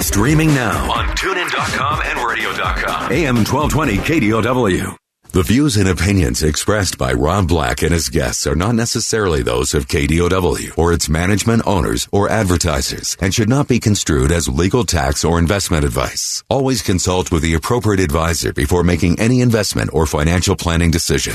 Streaming now on tunein.com and radio.com. AM 1220 KDOW. The views and opinions expressed by Rob Black and his guests are not necessarily those of KDOW or its management owners or advertisers and should not be construed as legal tax or investment advice. Always consult with the appropriate advisor before making any investment or financial planning decision.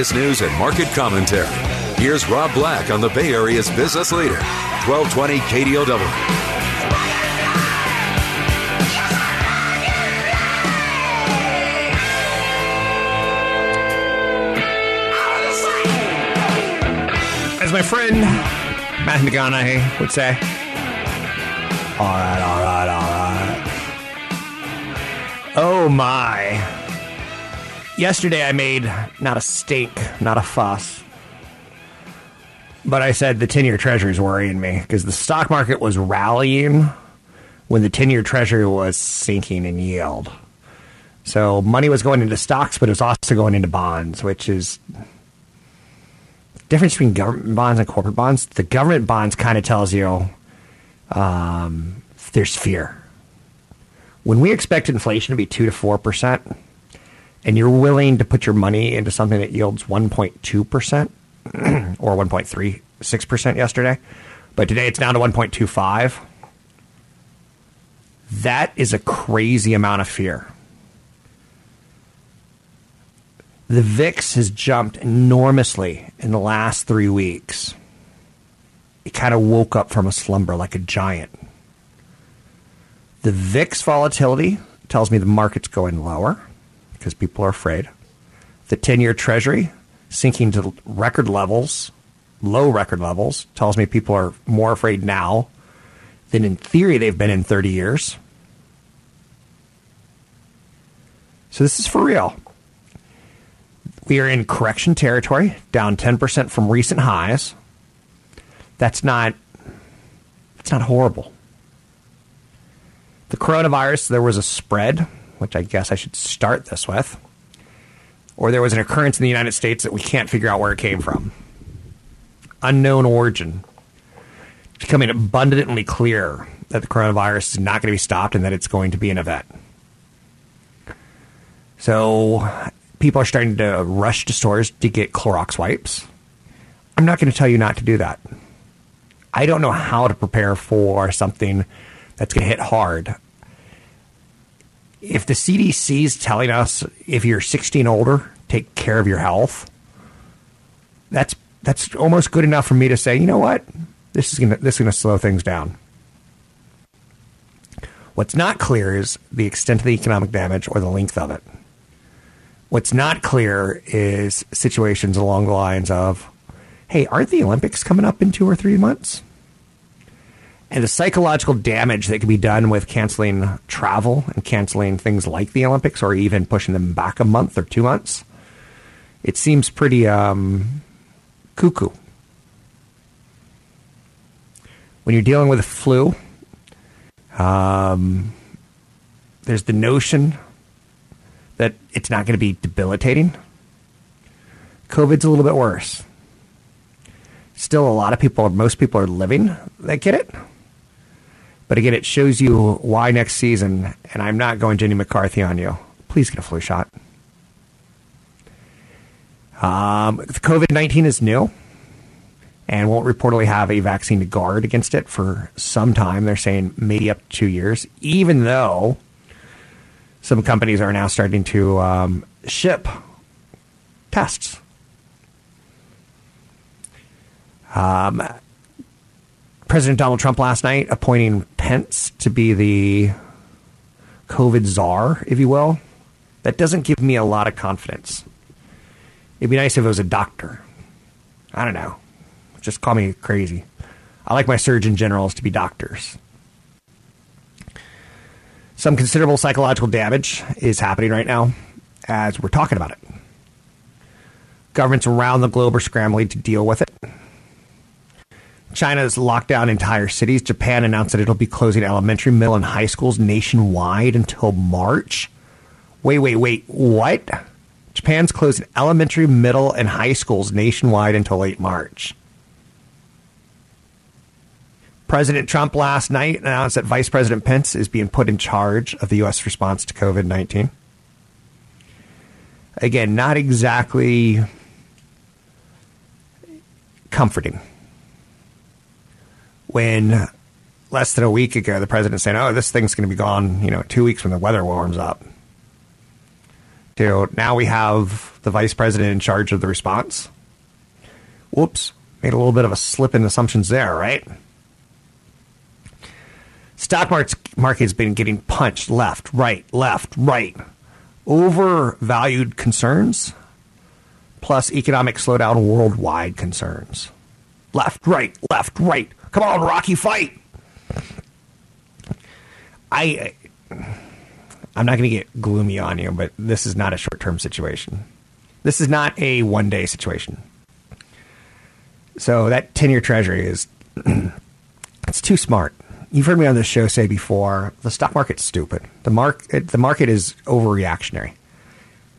news and market commentary. Here's Rob Black on the Bay Area's business leader, 1220 KDOW. As my friend Matt McConaughey would say, all right, all right, all right. Oh my. Yesterday I made not a stink, not a fuss. But I said the 10 year treasury is worrying me because the stock market was rallying when the 10 year treasury was sinking in yield. So money was going into stocks, but it was also going into bonds, which is difference between government bonds and corporate bonds. The government bonds kind of tells you um, there's fear. When we expect inflation to be two to four percent, and you're willing to put your money into something that yields 1.2 percent or 1.36 percent yesterday, but today it's down to 1.25. That is a crazy amount of fear. The VIX has jumped enormously in the last three weeks. It kind of woke up from a slumber like a giant. The VIX volatility tells me the market's going lower because people are afraid. The 10 year treasury sinking to record levels, low record levels, tells me people are more afraid now than in theory they've been in 30 years. So this is for real. We are in correction territory, down 10% from recent highs. That's not it's not horrible. The coronavirus, there was a spread, which I guess I should start this with. Or there was an occurrence in the United States that we can't figure out where it came from. Unknown origin. It's becoming abundantly clear that the coronavirus is not going to be stopped and that it's going to be an event. So people are starting to rush to stores to get Clorox wipes. I'm not going to tell you not to do that. I don't know how to prepare for something that's going to hit hard. If the CDC is telling us if you're 16 older, take care of your health, that's that's almost good enough for me to say, you know what, this is to this is to slow things down. What's not clear is the extent of the economic damage or the length of it. What's not clear is situations along the lines of, hey, aren't the Olympics coming up in two or three months? And the psychological damage that can be done with canceling travel and canceling things like the Olympics or even pushing them back a month or two months, it seems pretty um, cuckoo. When you're dealing with a flu, um, there's the notion that it's not going to be debilitating. COVID's a little bit worse. Still, a lot of people, most people are living that get it. But again, it shows you why next season, and I'm not going Jenny McCarthy on you. Please get a flu shot. Um, COVID 19 is new, and won't reportedly have a vaccine to guard against it for some time. They're saying maybe up to two years, even though some companies are now starting to um, ship tests. Um, President Donald Trump last night appointing Pence to be the COVID czar, if you will. That doesn't give me a lot of confidence. It'd be nice if it was a doctor. I don't know. Just call me crazy. I like my surgeon generals to be doctors. Some considerable psychological damage is happening right now as we're talking about it. Governments around the globe are scrambling to deal with it. China has locked down entire cities. Japan announced that it'll be closing elementary, middle, and high schools nationwide until March. Wait, wait, wait. What? Japan's closing elementary, middle, and high schools nationwide until late March. President Trump last night announced that Vice President Pence is being put in charge of the U.S. response to COVID 19. Again, not exactly comforting. When less than a week ago, the president said, "Oh, this thing's going to be gone," you know, two weeks when the weather warms up. To now we have the vice president in charge of the response. Whoops, made a little bit of a slip in assumptions there, right? Stock market's been getting punched left, right, left, right. Overvalued concerns plus economic slowdown worldwide concerns. Left, right, left, right. Come on, Rocky, fight. I I'm not going to get gloomy on you, but this is not a short-term situation. This is not a one-day situation. So that 10-year treasury is it's too smart you've heard me on this show say before, the stock market's stupid. The market the market is overreactionary.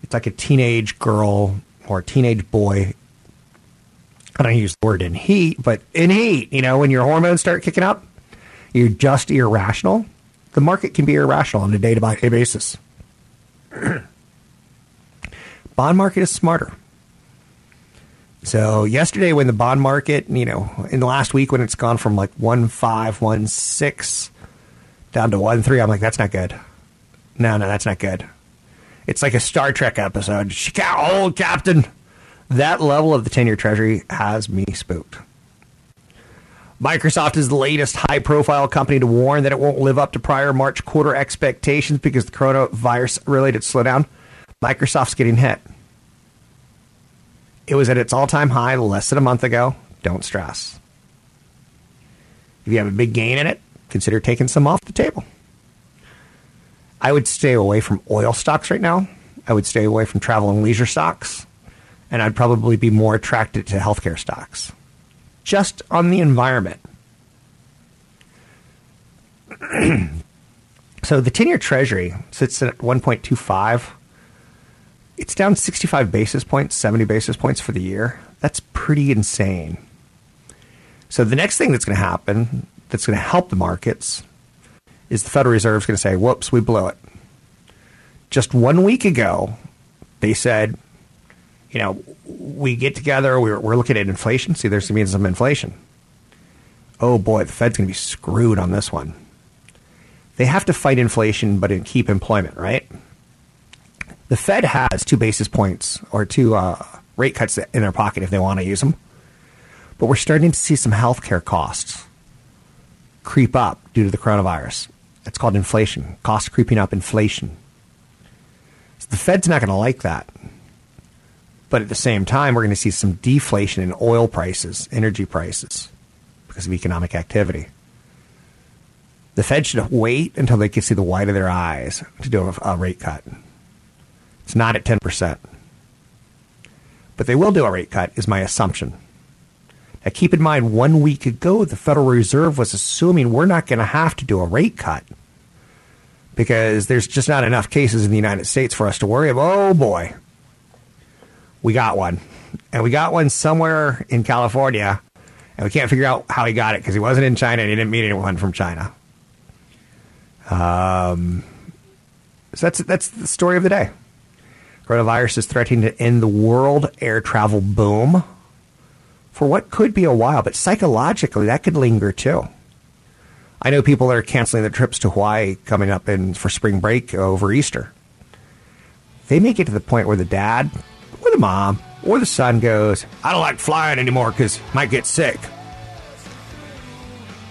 It's like a teenage girl or a teenage boy. I don't use the word in heat, but in heat, you know, when your hormones start kicking up, you're just irrational. The market can be irrational on a day to day basis. Bond market is smarter. So yesterday, when the bond market, you know, in the last week when it's gone from like one five, one six down to one three, I'm like, that's not good. No, no, that's not good. It's like a Star Trek episode. Old Captain. That level of the 10 year Treasury has me spooked. Microsoft is the latest high profile company to warn that it won't live up to prior March quarter expectations because of the coronavirus related slowdown. Microsoft's getting hit. It was at its all time high less than a month ago. Don't stress. If you have a big gain in it, consider taking some off the table. I would stay away from oil stocks right now. I would stay away from travel and leisure stocks. And I'd probably be more attracted to healthcare stocks. Just on the environment. so the 10 year treasury sits at 1.25 it's down 65 basis points, 70 basis points for the year. That's pretty insane. So the next thing that's going to happen that's going to help the markets is the Federal Reserve is going to say, whoops, we blew it. Just one week ago, they said, you know, we get together, we're, we're looking at inflation. See, there's going to be some inflation. Oh boy, the Fed's going to be screwed on this one. They have to fight inflation, but in keep employment, right? The Fed has two basis points or two uh, rate cuts in their pocket if they want to use them. But we're starting to see some healthcare costs creep up due to the coronavirus. It's called inflation. Costs creeping up, inflation. So the Fed's not going to like that. But at the same time, we're going to see some deflation in oil prices, energy prices, because of economic activity. The Fed should wait until they can see the white of their eyes to do a, rate cut. It's not at 10%. But they will do a rate cut, is my assumption. Now, keep in mind, one week ago, the Federal Reserve was assuming we're not going to have to do a rate cut because there's just not enough cases in the United States for us to worry about. Oh, boy. We got one. And we got one somewhere in California, and we can't figure out how he got it because he wasn't in China and he didn't meet anyone from China. Um, so that's that's the story of the day. Coronavirus is threatening to end the world air travel boom. for what could be a while, but psychologically that could linger too. I know people that are canceling their trips to Hawaii coming up in for spring break over Easter. They may get to the point where the dad the mom or the son goes, I don't like flying anymore because might get sick.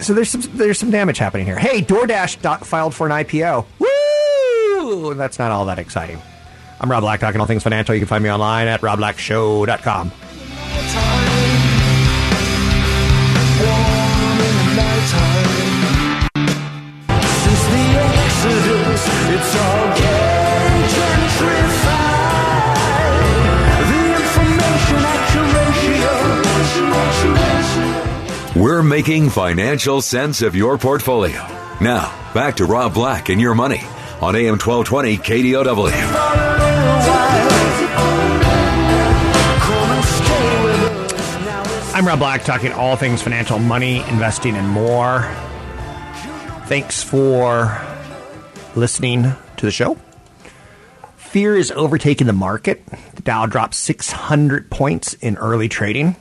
So there's some there's some damage happening here. Hey, DoorDash filed for an IPO. Woo! That's not all that exciting. I'm Rob Black, talking all things financial. You can find me online at robblackshow.com. We're making financial sense of your portfolio. Now, back to Rob Black and your money on AM 1220 KDOW. I'm Rob Black, talking all things financial, money, investing, and more. Thanks for listening to the show. Fear is overtaking the market. The Dow dropped 600 points in early trading.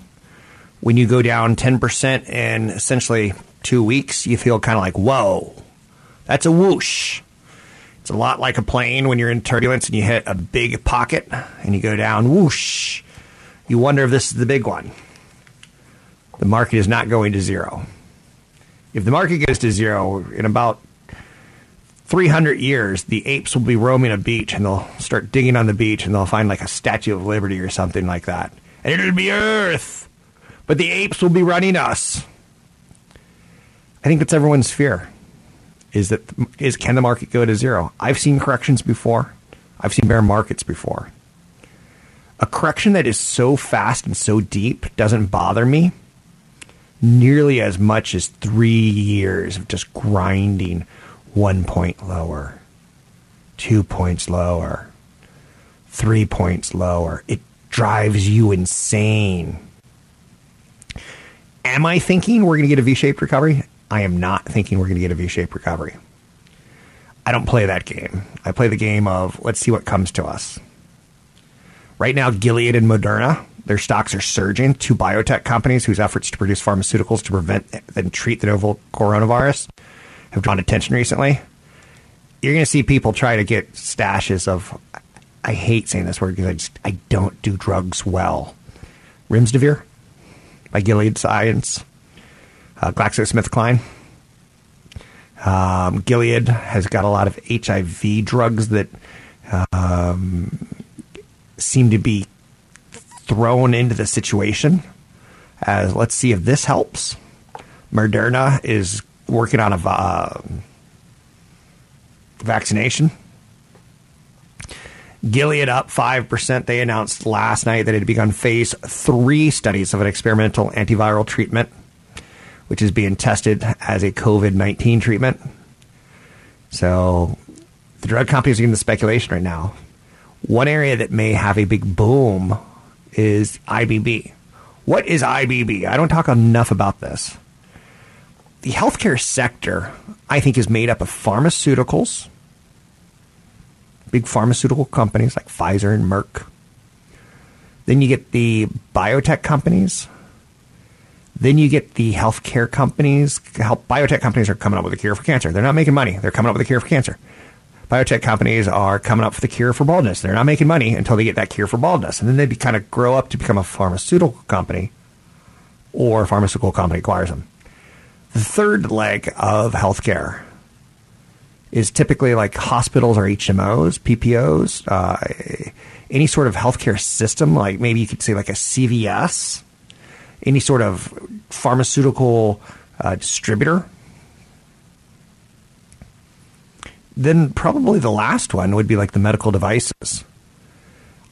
When you go down 10% in essentially two weeks, you feel kind of like, whoa, that's a whoosh. It's a lot like a plane when you're in turbulence and you hit a big pocket and you go down whoosh. You wonder if this is the big one. The market is not going to zero. If the market goes to zero in about 300 years, the apes will be roaming a beach and they'll start digging on the beach and they'll find like a Statue of Liberty or something like that. And it'll be Earth. But the apes will be running us. I think that's everyone's fear. Is that is can the market go to zero? I've seen corrections before. I've seen bear markets before. A correction that is so fast and so deep doesn't bother me nearly as much as three years of just grinding one point lower, two points lower, three points lower. It drives you insane. Am I thinking we're going to get a V shaped recovery? I am not thinking we're going to get a V shaped recovery. I don't play that game. I play the game of let's see what comes to us. Right now, Gilead and Moderna, their stocks are surging. Two biotech companies whose efforts to produce pharmaceuticals to prevent and treat the novel coronavirus have drawn attention recently. You're going to see people try to get stashes of. I hate saying this word because I just I don't do drugs well. Remdesivir by Gilead Science, uh, GlaxoSmithKline. Um, Gilead has got a lot of HIV drugs that um, seem to be thrown into the situation. As let's see if this helps. Moderna is working on a uh, vaccination. Gilead up 5%. They announced last night that it had begun phase three studies of an experimental antiviral treatment, which is being tested as a COVID 19 treatment. So the drug companies are getting the speculation right now. One area that may have a big boom is IBB. What is IBB? I don't talk enough about this. The healthcare sector, I think, is made up of pharmaceuticals big pharmaceutical companies like Pfizer and Merck. Then you get the biotech companies. Then you get the healthcare companies. Help biotech companies are coming up with a cure for cancer. They're not making money. They're coming up with a cure for cancer. Biotech companies are coming up with the cure for baldness. They're not making money until they get that cure for baldness, and then they kind of grow up to become a pharmaceutical company, or a pharmaceutical company acquires them. The third leg of healthcare is typically like hospitals or HMOs, PPOs, uh, any sort of healthcare system, like maybe you could say like a CVS, any sort of pharmaceutical uh, distributor. Then probably the last one would be like the medical devices.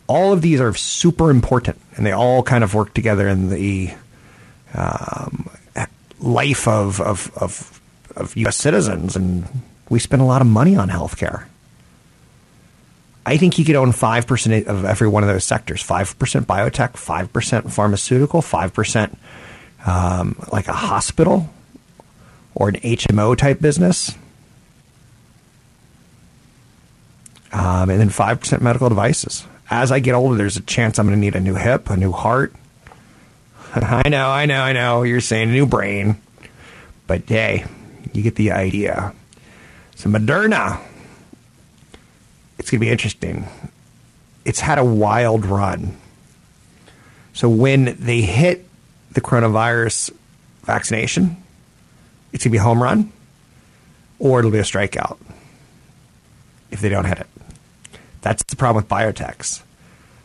All of these are super important, and they all kind of work together in the um, life of, of, of, of U.S. citizens and we spend a lot of money on healthcare. I think you could own 5% of every one of those sectors 5% biotech, 5% pharmaceutical, 5% um, like a hospital or an HMO type business, um, and then 5% medical devices. As I get older, there's a chance I'm going to need a new hip, a new heart. I know, I know, I know. You're saying a new brain. But hey, you get the idea. So Moderna, it's going to be interesting. It's had a wild run. So when they hit the coronavirus vaccination, it's going to be a home run or it'll be a strikeout if they don't hit it. That's the problem with biotechs.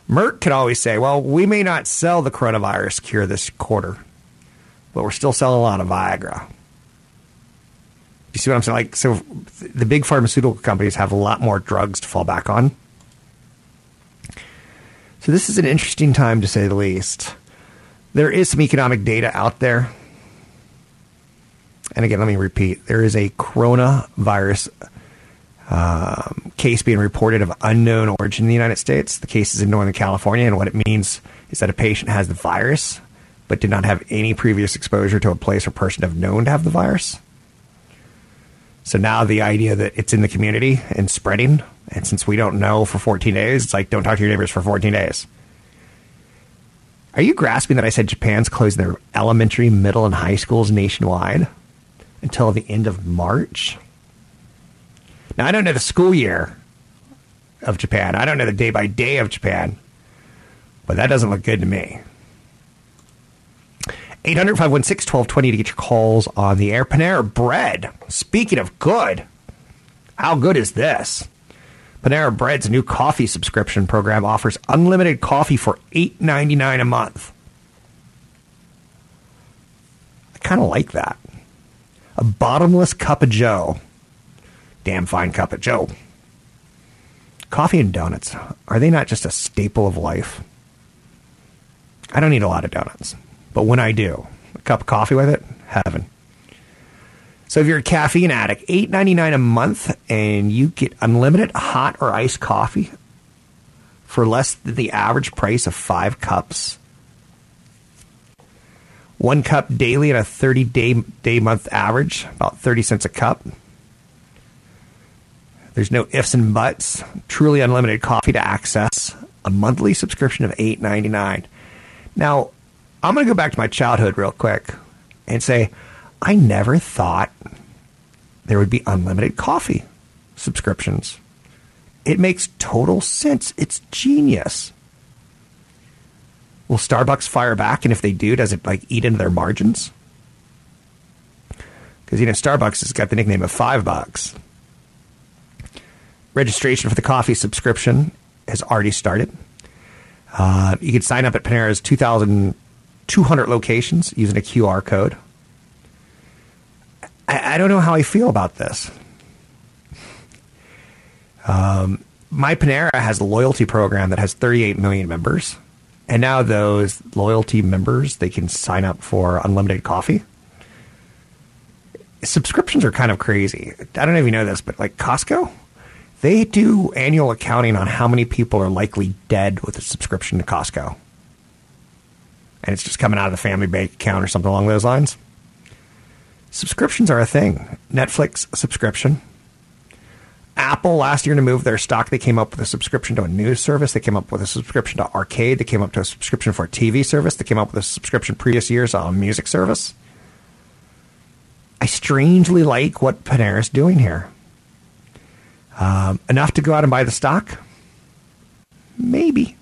Merck can always say, well, we may not sell the coronavirus cure this quarter, but we're still selling a lot of Viagra. You see what I'm saying? Like, so the big pharmaceutical companies have a lot more drugs to fall back on. So this is an interesting time to say the least. There is some economic data out there. And again, let me repeat there is a coronavirus um, case being reported of unknown origin in the United States. The case is in Northern California, and what it means is that a patient has the virus but did not have any previous exposure to a place or person of known to have the virus. So now the idea that it's in the community and spreading, and since we don't know for 14 days, it's like don't talk to your neighbors for 14 days. Are you grasping that I said Japan's closing their elementary, middle, and high schools nationwide until the end of March? Now, I don't know the school year of Japan. I don't know the day by day of Japan, but that doesn't look good to me. 800 516 1220 to get your calls on the air. Panera Bread. Speaking of good, how good is this? Panera Bread's new coffee subscription program offers unlimited coffee for $8.99 a month. I kind of like that. A bottomless cup of Joe. Damn fine cup of Joe. Coffee and donuts, are they not just a staple of life? I don't need a lot of donuts. But when I do, a cup of coffee with it, heaven. So if you're a caffeine addict, eight ninety nine a month, and you get unlimited hot or iced coffee for less than the average price of five cups. One cup daily and a thirty day day month average, about thirty cents a cup. There's no ifs and buts. Truly unlimited coffee to access. A monthly subscription of eight ninety nine. Now, I'm going to go back to my childhood real quick and say I never thought there would be unlimited coffee subscriptions. It makes total sense. It's genius. Will Starbucks fire back? And if they do, does it like eat into their margins? Because you know Starbucks has got the nickname of five bucks. Registration for the coffee subscription has already started. Uh, you can sign up at Panera's 2,200 locations using a QR code. I, I, don't know how I feel about this. Um, my Panera has a loyalty program that has 38 million members. And now those loyalty members, they can sign up for unlimited coffee. Subscriptions are kind of crazy. I don't know if you know this, but like Costco, they do annual accounting on how many people are likely dead with a subscription to Costco. And it's just coming out of the family bank account or something along those lines. Subscriptions are a thing. Netflix subscription. Apple last year to move their stock, they came up with a subscription to a news service. They came up with a subscription to arcade. They came up to a subscription for a TV service. They came up with a subscription previous years on a music service. I strangely like what Panera's doing here. Um, enough to go out and buy the stock? Maybe.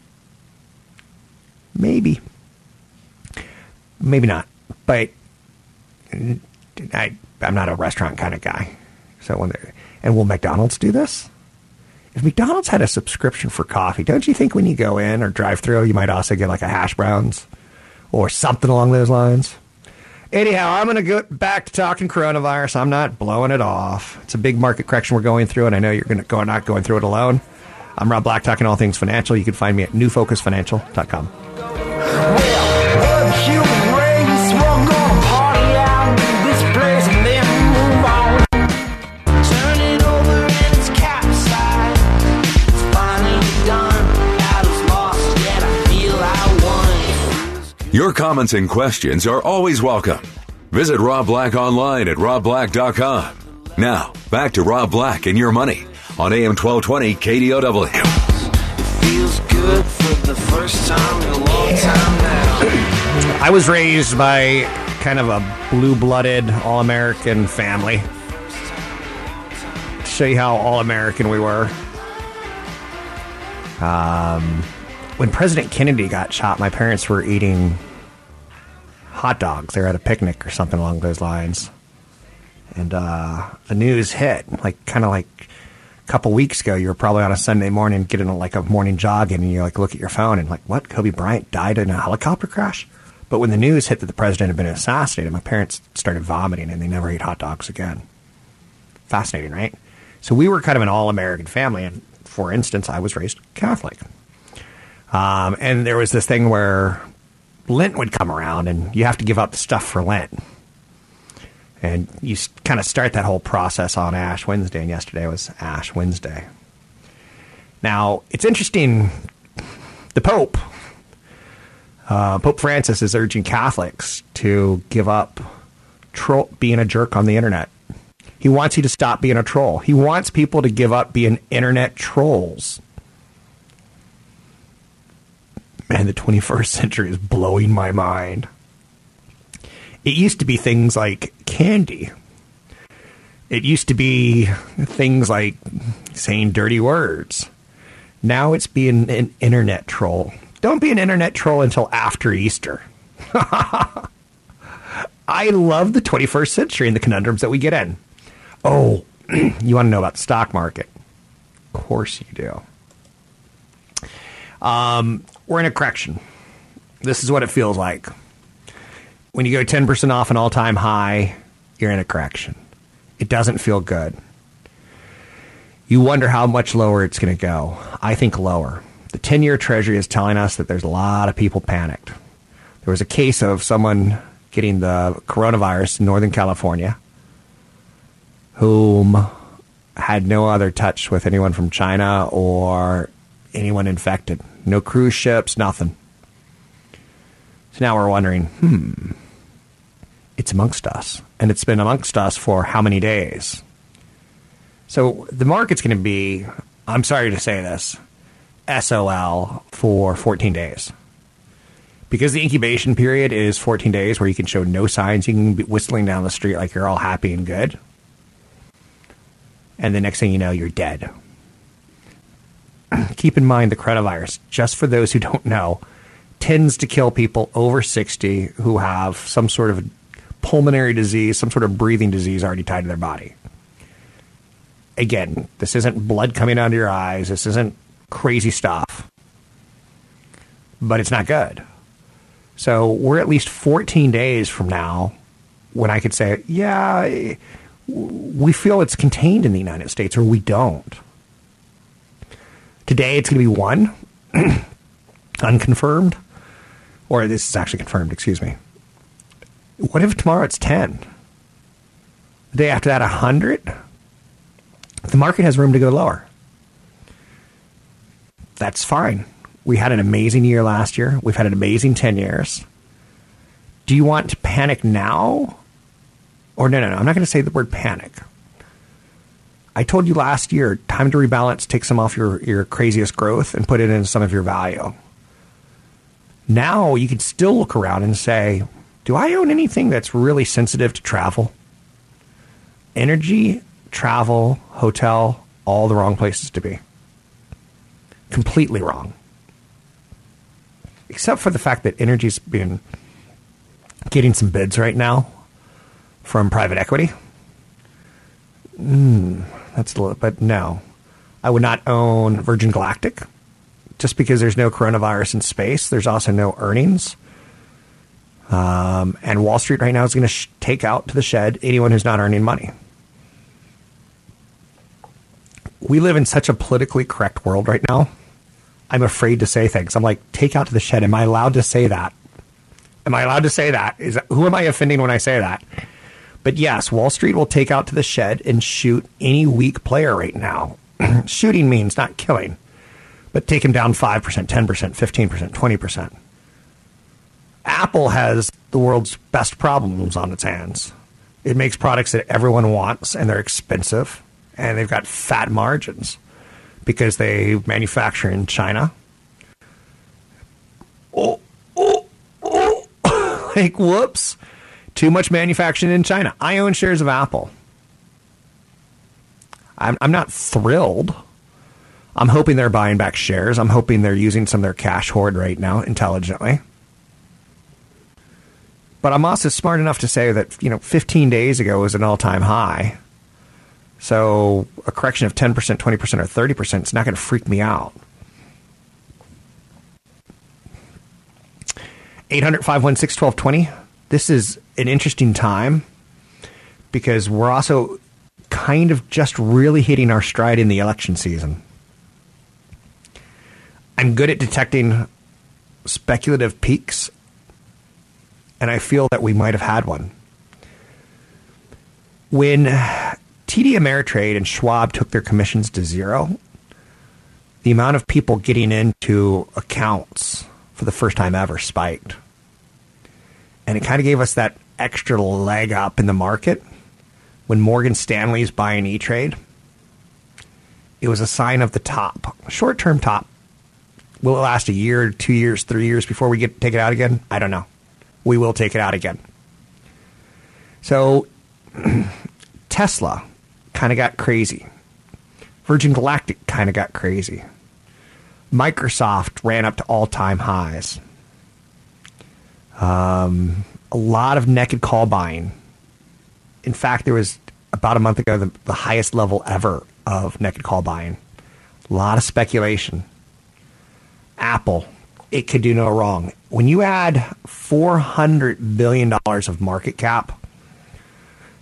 Maybe. Maybe not. But I, I'm not a restaurant kind of guy. So when and will McDonald's do this? If McDonald's had a subscription for coffee, don't you think when you go in or drive through, you might also get like a hash browns or something along those lines? Anyhow, I'm going to go back to talking coronavirus. I'm not blowing it off. It's a big market correction we're going through, and I know you're going to go not going through it alone. I'm Rob Black, talking all things financial. You can find me at newfocusfinancial.com. Your comments and questions are always welcome. Visit Rob Black online at robblack.com. Now, back to Rob Black and your money on AM 1220 KDOW. It feels good for the first time in a long time now. I was raised by kind of a blue blooded, all American family. To show you how all American we were. Um, when President Kennedy got shot, my parents were eating hot dogs. They were at a picnic or something along those lines. And uh, the news hit, like kind of like a couple weeks ago. You were probably on a Sunday morning getting like a morning jog, and you like look at your phone and like, what? Kobe Bryant died in a helicopter crash. But when the news hit that the president had been assassinated, my parents started vomiting, and they never ate hot dogs again. Fascinating, right? So we were kind of an all-American family, and for instance, I was raised Catholic. Um, and there was this thing where Lent would come around, and you have to give up the stuff for Lent. And you kind of start that whole process on Ash Wednesday, and yesterday was Ash Wednesday. Now, it's interesting. The Pope, uh, Pope Francis, is urging Catholics to give up being a jerk on the internet. He wants you to stop being a troll. He wants people to give up being internet trolls. Man, the 21st century is blowing my mind. It used to be things like candy. It used to be things like saying dirty words. Now it's being an internet troll. Don't be an internet troll until after Easter. I love the 21st century and the conundrums that we get in. Oh, you want to know about the stock market? Of course you do. Um, we're in a correction. This is what it feels like. When you go 10% off an all time high, you're in a correction. It doesn't feel good. You wonder how much lower it's going to go. I think lower. The 10 year treasury is telling us that there's a lot of people panicked. There was a case of someone getting the coronavirus in Northern California whom had no other touch with anyone from China or anyone infected. No cruise ships, nothing. So now we're wondering, hmm, it's amongst us. And it's been amongst us for how many days? So the market's going to be, I'm sorry to say this, SOL for 14 days. Because the incubation period is 14 days where you can show no signs, you can be whistling down the street like you're all happy and good and the next thing you know, you're dead. Keep in mind the coronavirus, just for those who don't know, tends to kill people over 60 who have some sort of pulmonary disease, some sort of breathing disease already tied to their body. Again, this isn't blood coming out of your eyes, this isn't crazy stuff, but it's not good. So we're at least 14 days from now when I could say, yeah, we feel it's contained in the United States or we don't. Today it's going to be one, unconfirmed, or this is actually confirmed, excuse me. What if tomorrow it's 10? The day after that, 100? The market has room to go lower. That's fine. We had an amazing year last year. We've had an amazing 10 years. Do you want to panic now or no, no, no, I'm not going to say the word panic. I told you last year, time to rebalance, take some off your, your craziest growth and put it in some of your value. Now you can still look around and say, do I own anything that's really sensitive to travel? Energy, travel, hotel, all the wrong places to be. Completely wrong. Except for the fact that energy's been getting some bids right now from private equity. Mm, that's a little, but no, I would not own Virgin Galactic just because there's no coronavirus in space. There's also no earnings. Um, and Wall Street right now is going to sh- take out to the shed anyone who's not earning money. We live in such a politically correct world right now. I'm afraid to say things. I'm like, take out to the shed. Am I allowed to say that? Am I allowed to say that? Is that, who am I offending when I say that? But yes, Wall Street will take out to the shed and shoot any weak player right now. Shooting means not killing, but take him down 5%, 10%, 15%, 20%. Apple has the world's best problems on its hands. It makes products that everyone wants and they're expensive and they've got fat margins because they manufacture in China. Oh, oh, oh. like, whoops, too much manufacturing in China. I own shares of Apple. I'm, I'm not thrilled. I'm hoping they're buying back shares. I'm hoping they're using some of their cash hoard right now intelligently. But I'm also smart enough to say that, you know, 15 days ago was an all time high. So a correction of 10%, 20%, or 30% is not going to freak me out. 800 516 1220. This is an interesting time because we're also kind of just really hitting our stride in the election season. I'm good at detecting speculative peaks, and I feel that we might have had one. When TD Ameritrade and Schwab took their commissions to zero, the amount of people getting into accounts for the first time ever spiked. And it kind of gave us that extra leg up in the market when Morgan Stanley's buying E Trade. It was a sign of the top, short term top. Will it last a year, two years, three years before we get take it out again? I don't know. We will take it out again. So Tesla kind of got crazy. Virgin Galactic kind of got crazy. Microsoft ran up to all time highs. Um, a lot of naked call buying. In fact, there was about a month ago the, the highest level ever of naked call buying. A lot of speculation. Apple, it could do no wrong. When you add $400 billion of market cap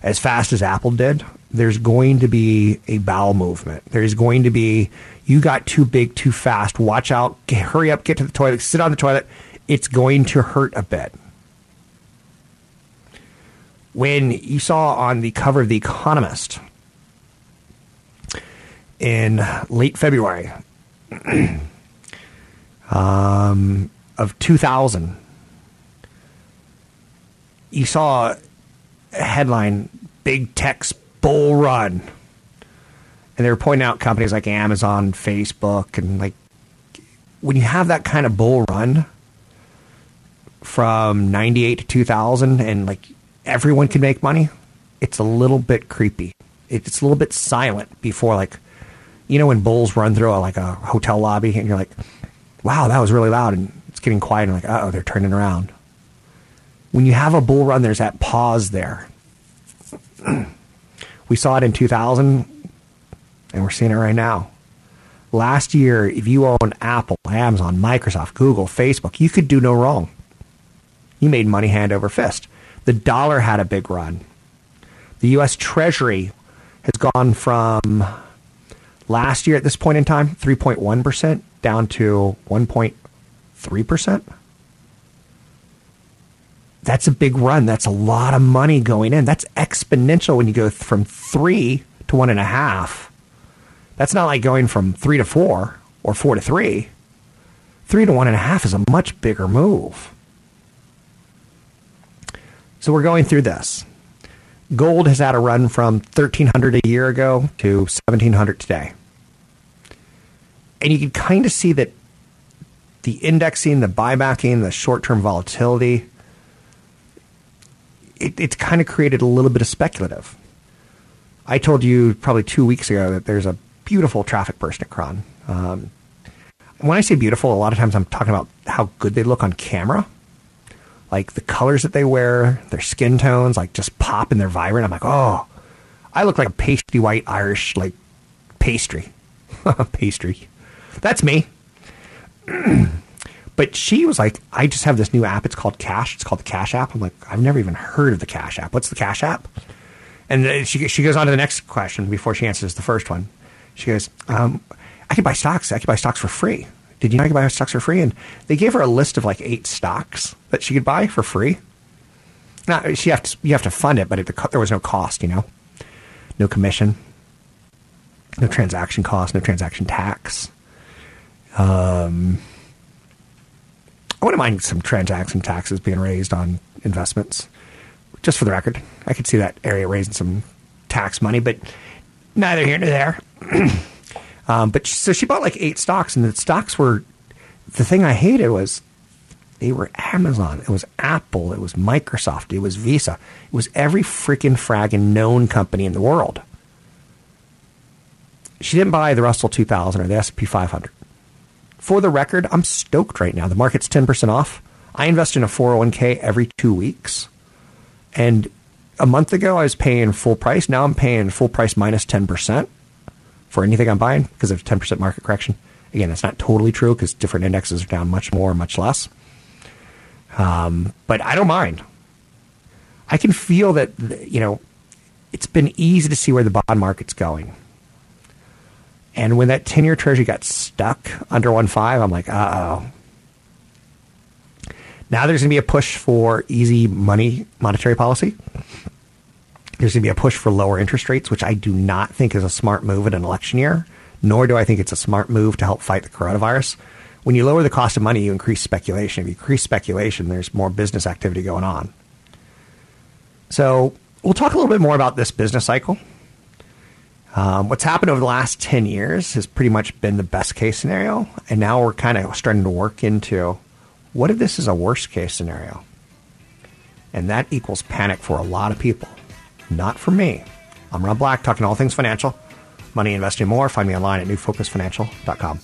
as fast as Apple did, there's going to be a bowel movement. There's going to be, you got too big too fast. Watch out. Get, hurry up. Get to the toilet. Sit on the toilet. It's going to hurt a bit. When you saw on the cover of The Economist in late February um, of 2000, you saw a headline Big Tech's bull run. And they were pointing out companies like Amazon, Facebook, and like when you have that kind of bull run from 98 to 2000 and like everyone can make money, it's a little bit creepy. It's a little bit silent before like you know when bulls run through a, like a hotel lobby and you're like, wow, that was really loud and it's getting quiet and like, oh, they're turning around. When you have a bull run, there's that pause there. We saw it in 2000, and we're seeing it right now. Last year, if you owned Apple, Amazon, Microsoft, Google, Facebook, you could do no wrong. You made money hand over fist. The dollar had a big run. The U.S. Treasury has gone from last year at this point in time, 3.1% down to 1.3%. That's a big run. That's a lot of money going in. That's exponential when you go from three to one and a half. That's not like going from three to four or four to three. Three to one and a half is a much bigger move. So we're going through this. Gold has had a run from 1300 a year ago to 1700 today. And you can kind of see that the indexing, the buybacking, the short term volatility, it, it's kind of created a little bit of speculative. I told you probably two weeks ago that there's a beautiful traffic burst at KRON. Um, when I say beautiful, a lot of times I'm talking about how good they look on camera. Like the colors that they wear, their skin tones, like just pop and they're vibrant. I'm like, oh, I look like a pasty white Irish, like pastry. pastry. That's me. But she was like, I just have this new app. It's called Cash. It's called the Cash app. I'm like, I've never even heard of the Cash app. What's the Cash app? And she, she goes on to the next question before she answers the first one. She goes, um, I can buy stocks. I can buy stocks for free. Did you know I could buy stocks for free? And they gave her a list of like eight stocks that she could buy for free. Now she have to, you have to fund it, but it, there was no cost, you know, no commission, no transaction cost, no transaction tax. Um, I wouldn't mind some transaction taxes being raised on investments. Just for the record, I could see that area raising some tax money, but neither here nor there. um, but so she bought like eight stocks, and the stocks were the thing I hated was They were Amazon. It was Apple. It was Microsoft. It was Visa. It was every freaking fragging known company in the world. She didn't buy the Russell 2000 or the S&P 500. For the record, I'm stoked right now. The market's 10% off. I invest in a 401k every two weeks. And a month ago, I was paying full price. Now I'm paying full price minus 10% for anything I'm buying because of 10% market correction. Again, that's not totally true because different indexes are down much more, much less. Um, but I don't mind. I can feel that, you know, it's been easy to see where the bond market's going. And when that 10 year treasury got stuck under 1.5, I'm like, uh oh. Now there's going to be a push for easy money monetary policy. There's going to be a push for lower interest rates, which I do not think is a smart move in an election year, nor do I think it's a smart move to help fight the coronavirus. When you lower the cost of money, you increase speculation. If you increase speculation, there's more business activity going on. So we'll talk a little bit more about this business cycle. Um, what's happened over the last 10 years has pretty much been the best case scenario. And now we're kind of starting to work into what if this is a worst case scenario? And that equals panic for a lot of people. Not for me. I'm Rob Black, talking all things financial, money, investing, more. Find me online at newfocusfinancial.com.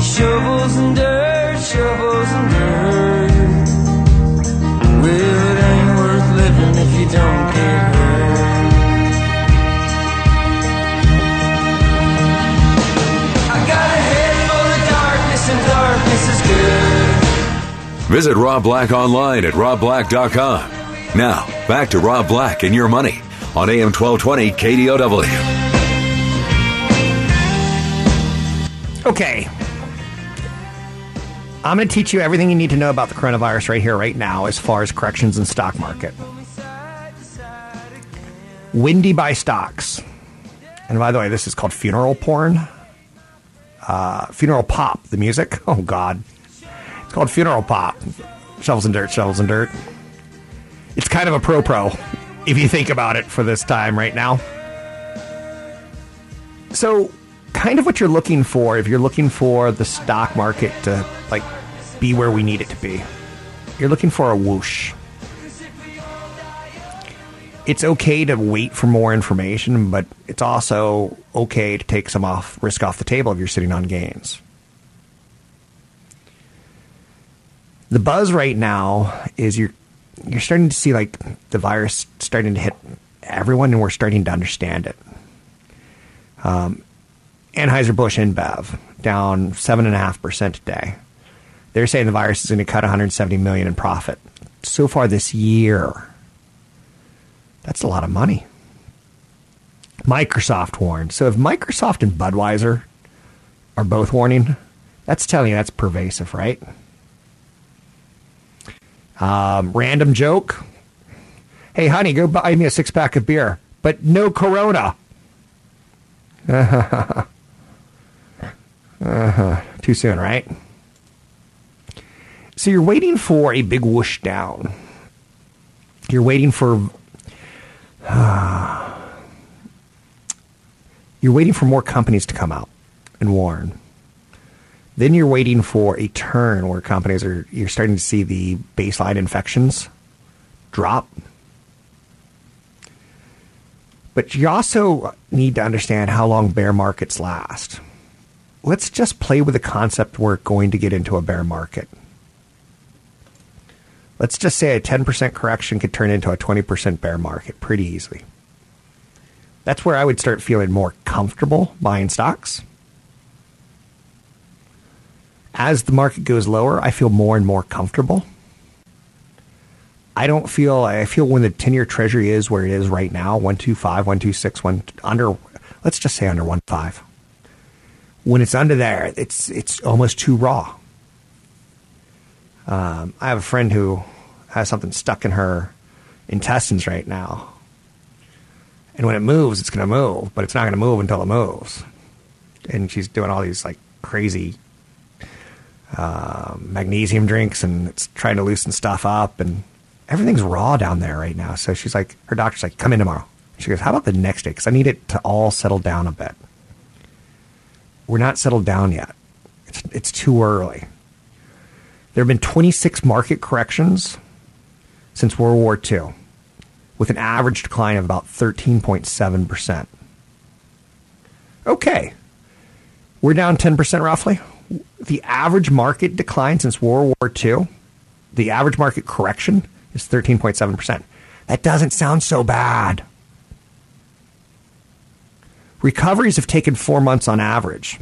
Shovels and dirt, shovels and dirt. Well, it ain't worth living if you don't Visit Rob Black online at robblack.com. Now, back to Rob Black and your money on AM 1220 KDOW. Okay. I'm going to teach you everything you need to know about the coronavirus right here, right now, as far as corrections in stock market. Windy by stocks. And by the way, this is called funeral porn. Uh, funeral pop, the music. Oh, God. It's called funeral pop. Shovels and dirt, shovels and dirt. It's kind of a pro pro if you think about it for this time right now. So, kind of what you're looking for if you're looking for the stock market to like be where we need it to be. You're looking for a whoosh. It's okay to wait for more information, but it's also okay to take some off risk off the table if you're sitting on gains. The buzz right now is you're you're starting to see like the virus starting to hit everyone, and we're starting to understand it. Um, Anheuser-Busch InBev down seven and a half percent today. They're saying the virus is going to cut 170 million in profit so far this year. That's a lot of money. Microsoft warned. So if Microsoft and Budweiser are both warning, that's telling you that's pervasive, right? Um, random joke. Hey, honey, go buy me a six pack of beer, but no Corona. uh-huh. Too soon, right? So you're waiting for a big whoosh down. You're waiting for. Uh, you're waiting for more companies to come out and warn. Then you're waiting for a turn where companies are. You're starting to see the baseline infections drop. But you also need to understand how long bear markets last. Let's just play with the concept we're going to get into a bear market. Let's just say a 10% correction could turn into a 20% bear market pretty easily. That's where I would start feeling more comfortable buying stocks. As the market goes lower, I feel more and more comfortable. I don't feel, I feel when the 10 year treasury is where it is right now 125, 126, one, under, let's just say under 1.5. When it's under there, it's, it's almost too raw. Um, I have a friend who has something stuck in her intestines right now. And when it moves, it's going to move, but it's not going to move until it moves. And she's doing all these like crazy uh, magnesium drinks and it's trying to loosen stuff up. And everything's raw down there right now. So she's like, her doctor's like, come in tomorrow. She goes, how about the next day? Because I need it to all settle down a bit. We're not settled down yet. It's, it's too early. There have been 26 market corrections since World War II, with an average decline of about 13.7%. Okay. We're down 10% roughly. The average market decline since World War II, the average market correction is 13.7%. That doesn't sound so bad. Recoveries have taken four months on average.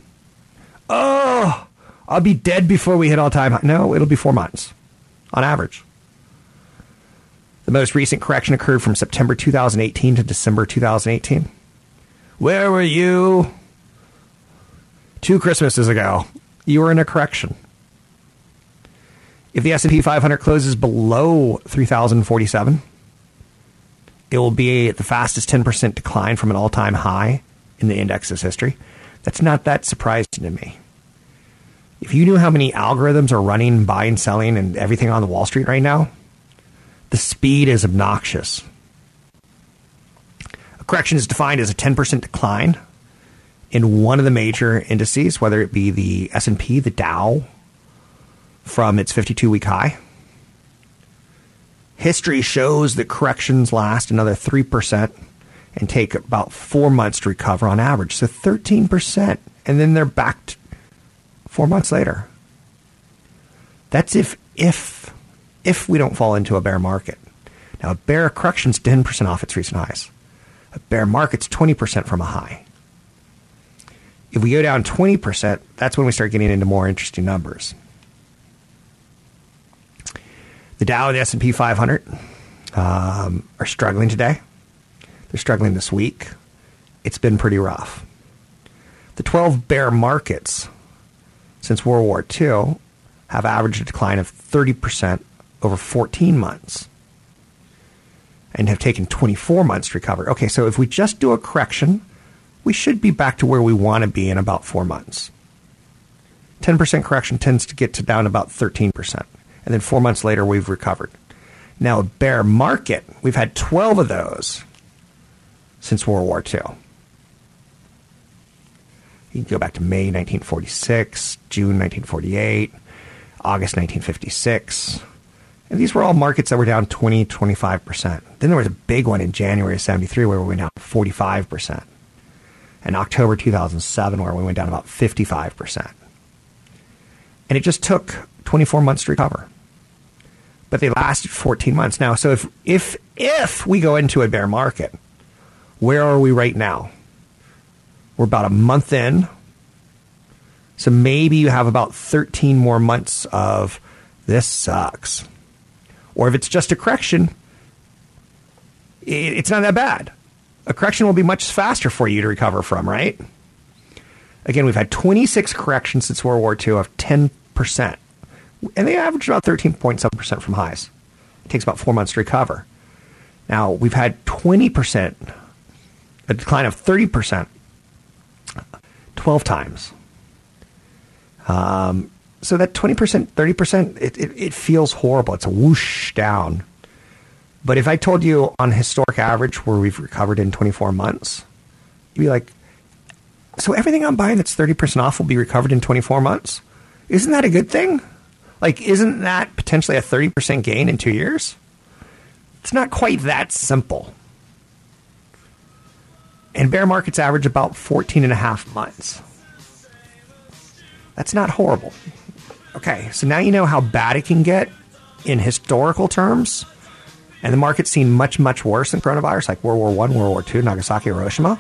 Oh, I'll be dead before we hit all time high. No, it'll be four months on average. The most recent correction occurred from September 2018 to December 2018. Where were you? Two Christmases ago. You were in a correction. If the S&P 500 closes below 3047, it will be the fastest 10% decline from an all-time high in the index's history. That's not that surprising to me. If you knew how many algorithms are running buying, selling, and everything on the Wall Street right now, the speed is obnoxious. A correction is defined as a 10% decline in one of the major indices, whether it be the S&P, the Dow, from its 52-week high. History shows that corrections last another 3% and take about four months to recover on average. So 13%. And then they're back four months later. That's if if if we don't fall into a bear market. Now a bear correction's ten percent off its recent highs. A bear market's twenty percent from a high. If we go down twenty percent, that's when we start getting into more interesting numbers. The Dow and the S and P 500 um, are struggling today. They're struggling this week. It's been pretty rough. The 12 bear markets since World War II have averaged a decline of 30% over 14 months and have taken 24 months to recover. Okay, so if we just do a correction, we should be back to where we want to be in about four months. 10% correction tends to get to down about 13%. And then four months later, we've recovered. Now, a bear market, we've had 12 of those since World War II. You can go back to May 1946, June 1948, August 1956. And these were all markets that were down 20, 25%. Then there was a big one in January of 73 where we went down 45%. And October 2007 where we went down about 55%. And it just took 24 months to recover. But they lasted 14 months. Now, so if if if we go into a bear market, where are we right now? We're about a month in. So maybe you have about 13 more months of this sucks. Or if it's just a correction, it's not that bad. A correction will be much faster for you to recover from, right? Again, we've had 26 corrections since World War II of 10%. And they average about 13.7% from highs. It takes about four months to recover. Now, we've had 20%, a decline of 30%, 12 times. Um, so that 20%, 30%, it, it, it feels horrible. It's a whoosh down. But if I told you on historic average where we've recovered in 24 months, you'd be like, so everything I'm buying that's 30% off will be recovered in 24 months? Isn't that a good thing? Like, isn't that potentially a 30% gain in two years? It's not quite that simple. And bear markets average about 14 and a half months. That's not horrible. Okay, so now you know how bad it can get in historical terms. And the market's seen much, much worse than coronavirus, like World War I, World War II, Nagasaki, Hiroshima.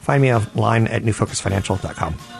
Find me online at newfocusfinancial.com.